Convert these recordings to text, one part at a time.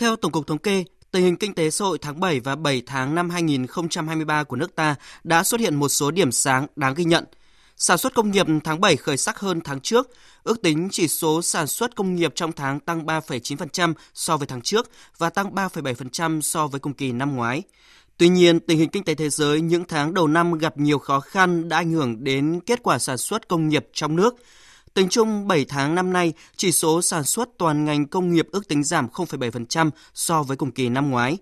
Theo Tổng cục Thống kê, tình hình kinh tế xã hội tháng 7 và 7 tháng năm 2023 của nước ta đã xuất hiện một số điểm sáng đáng ghi nhận. Sản xuất công nghiệp tháng 7 khởi sắc hơn tháng trước, ước tính chỉ số sản xuất công nghiệp trong tháng tăng 3,9% so với tháng trước và tăng 3,7% so với cùng kỳ năm ngoái. Tuy nhiên, tình hình kinh tế thế giới những tháng đầu năm gặp nhiều khó khăn đã ảnh hưởng đến kết quả sản xuất công nghiệp trong nước. Tính chung 7 tháng năm nay, chỉ số sản xuất toàn ngành công nghiệp ước tính giảm 0,7% so với cùng kỳ năm ngoái.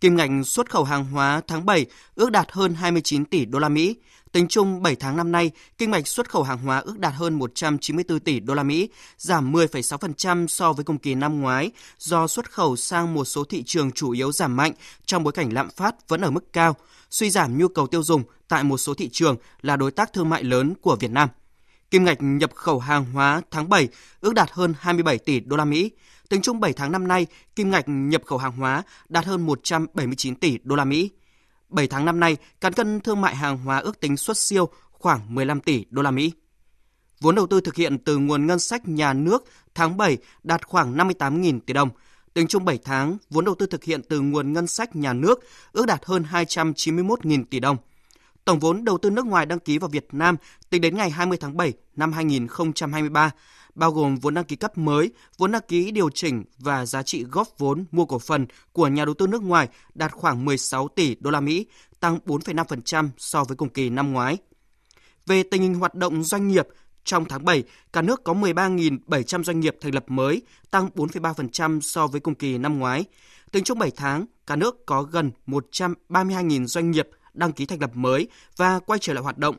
Kim ngạch xuất khẩu hàng hóa tháng 7 ước đạt hơn 29 tỷ đô la Mỹ. Tính chung 7 tháng năm nay, kinh mạch xuất khẩu hàng hóa ước đạt hơn 194 tỷ đô la Mỹ, giảm 10,6% so với cùng kỳ năm ngoái do xuất khẩu sang một số thị trường chủ yếu giảm mạnh trong bối cảnh lạm phát vẫn ở mức cao, suy giảm nhu cầu tiêu dùng tại một số thị trường là đối tác thương mại lớn của Việt Nam. Kim ngạch nhập khẩu hàng hóa tháng 7 ước đạt hơn 27 tỷ đô la Mỹ. Tính chung 7 tháng năm nay, kim ngạch nhập khẩu hàng hóa đạt hơn 179 tỷ đô la Mỹ. 7 tháng năm nay, cán cân thương mại hàng hóa ước tính xuất siêu khoảng 15 tỷ đô la Mỹ. Vốn đầu tư thực hiện từ nguồn ngân sách nhà nước tháng 7 đạt khoảng 58.000 tỷ đồng. Tính chung 7 tháng, vốn đầu tư thực hiện từ nguồn ngân sách nhà nước ước đạt hơn 291.000 tỷ đồng – Tổng vốn đầu tư nước ngoài đăng ký vào Việt Nam tính đến ngày 20 tháng 7 năm 2023, bao gồm vốn đăng ký cấp mới, vốn đăng ký điều chỉnh và giá trị góp vốn mua cổ phần của nhà đầu tư nước ngoài đạt khoảng 16 tỷ đô la Mỹ, tăng 4,5% so với cùng kỳ năm ngoái. Về tình hình hoạt động doanh nghiệp, trong tháng 7, cả nước có 13.700 doanh nghiệp thành lập mới, tăng 4,3% so với cùng kỳ năm ngoái. Tính chung 7 tháng, cả nước có gần 132.000 doanh nghiệp đăng ký thành lập mới và quay trở lại hoạt động.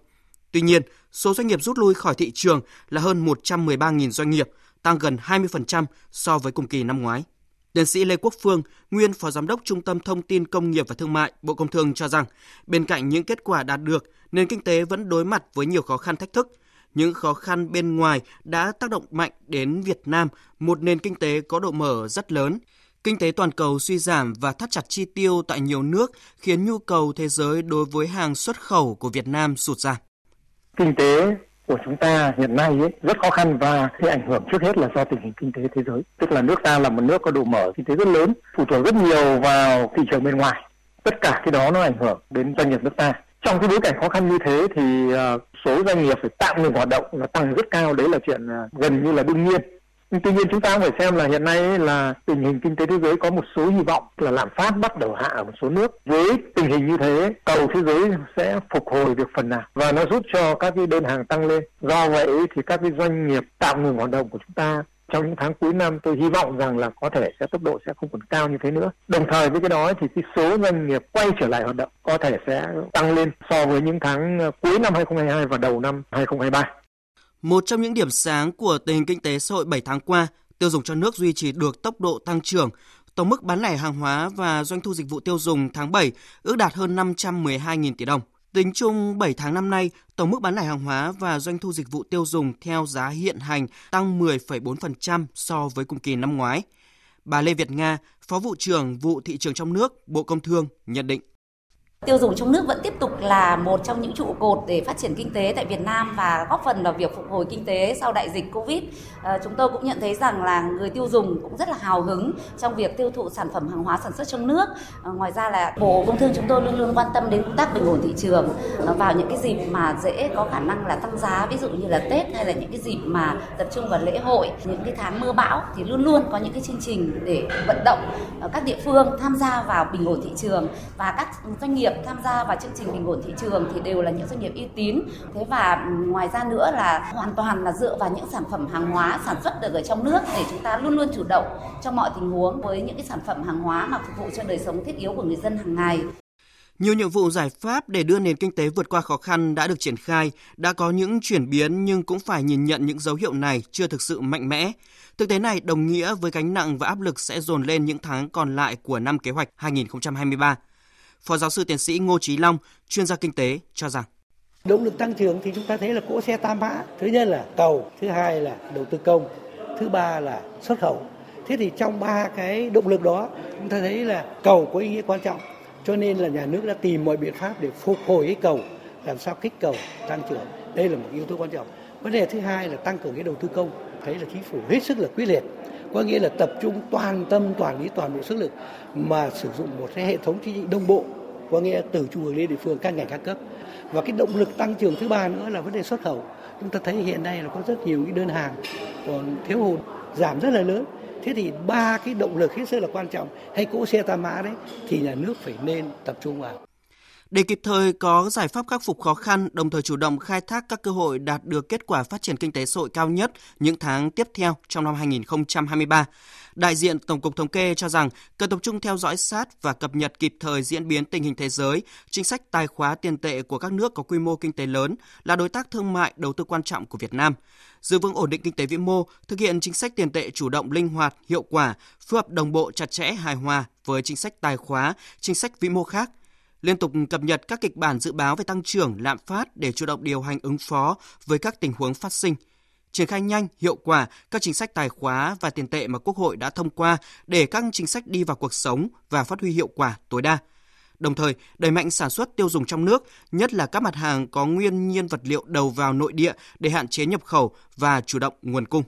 Tuy nhiên, số doanh nghiệp rút lui khỏi thị trường là hơn 113.000 doanh nghiệp, tăng gần 20% so với cùng kỳ năm ngoái. Tiến sĩ Lê Quốc Phương, nguyên Phó Giám đốc Trung tâm Thông tin Công nghiệp và Thương mại, Bộ Công Thương cho rằng, bên cạnh những kết quả đạt được, nền kinh tế vẫn đối mặt với nhiều khó khăn thách thức. Những khó khăn bên ngoài đã tác động mạnh đến Việt Nam, một nền kinh tế có độ mở rất lớn. Kinh tế toàn cầu suy giảm và thắt chặt chi tiêu tại nhiều nước khiến nhu cầu thế giới đối với hàng xuất khẩu của Việt Nam sụt giảm. Kinh tế của chúng ta hiện nay ấy, rất khó khăn và cái ảnh hưởng trước hết là do tình hình kinh tế thế giới. Tức là nước ta là một nước có độ mở kinh tế rất lớn, phụ thuộc rất nhiều vào thị trường bên ngoài. Tất cả cái đó nó ảnh hưởng đến doanh nghiệp nước ta. Trong cái bối cảnh khó khăn như thế thì à, số doanh nghiệp phải tạm ngừng hoạt động là tăng rất cao, đấy là chuyện à, gần như là đương nhiên tuy nhiên chúng ta phải xem là hiện nay là tình hình kinh tế thế giới có một số hy vọng là lạm phát bắt đầu hạ ở một số nước. Với tình hình như thế, cầu thế giới sẽ phục hồi được phần nào và nó giúp cho các cái đơn hàng tăng lên. Do vậy thì các cái doanh nghiệp tạm ngừng hoạt động của chúng ta trong những tháng cuối năm tôi hy vọng rằng là có thể sẽ tốc độ sẽ không còn cao như thế nữa. Đồng thời với cái đó thì cái số doanh nghiệp quay trở lại hoạt động có thể sẽ tăng lên so với những tháng ờ, cuối năm 2022 và đầu năm 2023. Một trong những điểm sáng của tình hình kinh tế xã hội 7 tháng qua, tiêu dùng trong nước duy trì được tốc độ tăng trưởng. Tổng mức bán lẻ hàng hóa và doanh thu dịch vụ tiêu dùng tháng 7 ước đạt hơn 512.000 tỷ đồng. Tính chung 7 tháng năm nay, tổng mức bán lẻ hàng hóa và doanh thu dịch vụ tiêu dùng theo giá hiện hành tăng 10,4% so với cùng kỳ năm ngoái. Bà Lê Việt Nga, Phó vụ trưởng vụ thị trường trong nước, Bộ Công Thương nhận định. Tiêu dùng trong nước vẫn tiếp tục là một trong những trụ cột để phát triển kinh tế tại Việt Nam và góp phần vào việc phục hồi kinh tế sau đại dịch Covid. À, chúng tôi cũng nhận thấy rằng là người tiêu dùng cũng rất là hào hứng trong việc tiêu thụ sản phẩm hàng hóa sản xuất trong nước. À, ngoài ra là Bộ Công Thương chúng tôi luôn luôn quan tâm đến công tác bình ổn thị trường à, vào những cái dịp mà dễ có khả năng là tăng giá, ví dụ như là Tết hay là những cái dịp mà tập trung vào lễ hội, những cái tháng mưa bão thì luôn luôn có những cái chương trình để vận động các địa phương tham gia vào bình ổn thị trường và các doanh nghiệp nghiệp tham gia vào chương trình bình ổn thị trường thì đều là những doanh nghiệp uy tín thế và ngoài ra nữa là hoàn toàn là dựa vào những sản phẩm hàng hóa sản xuất được ở trong nước để chúng ta luôn luôn chủ động trong mọi tình huống với những cái sản phẩm hàng hóa mà phục vụ cho đời sống thiết yếu của người dân hàng ngày nhiều nhiệm vụ giải pháp để đưa nền kinh tế vượt qua khó khăn đã được triển khai, đã có những chuyển biến nhưng cũng phải nhìn nhận những dấu hiệu này chưa thực sự mạnh mẽ. Thực tế này đồng nghĩa với gánh nặng và áp lực sẽ dồn lên những tháng còn lại của năm kế hoạch 2023. Phó giáo sư tiến sĩ Ngô Chí Long, chuyên gia kinh tế cho rằng Động lực tăng trưởng thì chúng ta thấy là cỗ xe tam mã. Thứ nhất là cầu, thứ hai là đầu tư công, thứ ba là xuất khẩu. Thế thì trong ba cái động lực đó, chúng ta thấy là cầu có ý nghĩa quan trọng. Cho nên là nhà nước đã tìm mọi biện pháp để phục hồi cái cầu, làm sao kích cầu tăng trưởng. Đây là một yếu tố quan trọng. Vấn đề thứ hai là tăng cường cái đầu tư công. Thấy là chính phủ hết sức là quyết liệt. Có nghĩa là tập trung toàn tâm, toàn ý, toàn bộ sức lực mà sử dụng một cái hệ thống chính trị đồng bộ, có nghĩa từ trung ương đến địa phương các ngành các cấp. Và cái động lực tăng trưởng thứ ba nữa là vấn đề xuất khẩu. Chúng ta thấy hiện nay là có rất nhiều cái đơn hàng còn thiếu hụt, giảm rất là lớn. Thế thì ba cái động lực hết sức là quan trọng. Hay cỗ xe tam mã đấy, thì nhà nước phải nên tập trung vào để kịp thời có giải pháp khắc phục khó khăn, đồng thời chủ động khai thác các cơ hội đạt được kết quả phát triển kinh tế xã hội cao nhất những tháng tiếp theo trong năm 2023. Đại diện Tổng cục Thống kê cho rằng cần tập trung theo dõi sát và cập nhật kịp thời diễn biến tình hình thế giới, chính sách tài khóa tiền tệ của các nước có quy mô kinh tế lớn là đối tác thương mại đầu tư quan trọng của Việt Nam. Giữ vững ổn định kinh tế vĩ mô, thực hiện chính sách tiền tệ chủ động linh hoạt, hiệu quả, phù hợp đồng bộ chặt chẽ hài hòa với chính sách tài khóa, chính sách vĩ mô khác, liên tục cập nhật các kịch bản dự báo về tăng trưởng, lạm phát để chủ động điều hành ứng phó với các tình huống phát sinh. Triển khai nhanh, hiệu quả các chính sách tài khóa và tiền tệ mà Quốc hội đã thông qua để các chính sách đi vào cuộc sống và phát huy hiệu quả tối đa. Đồng thời, đẩy mạnh sản xuất tiêu dùng trong nước, nhất là các mặt hàng có nguyên nhiên vật liệu đầu vào nội địa để hạn chế nhập khẩu và chủ động nguồn cung.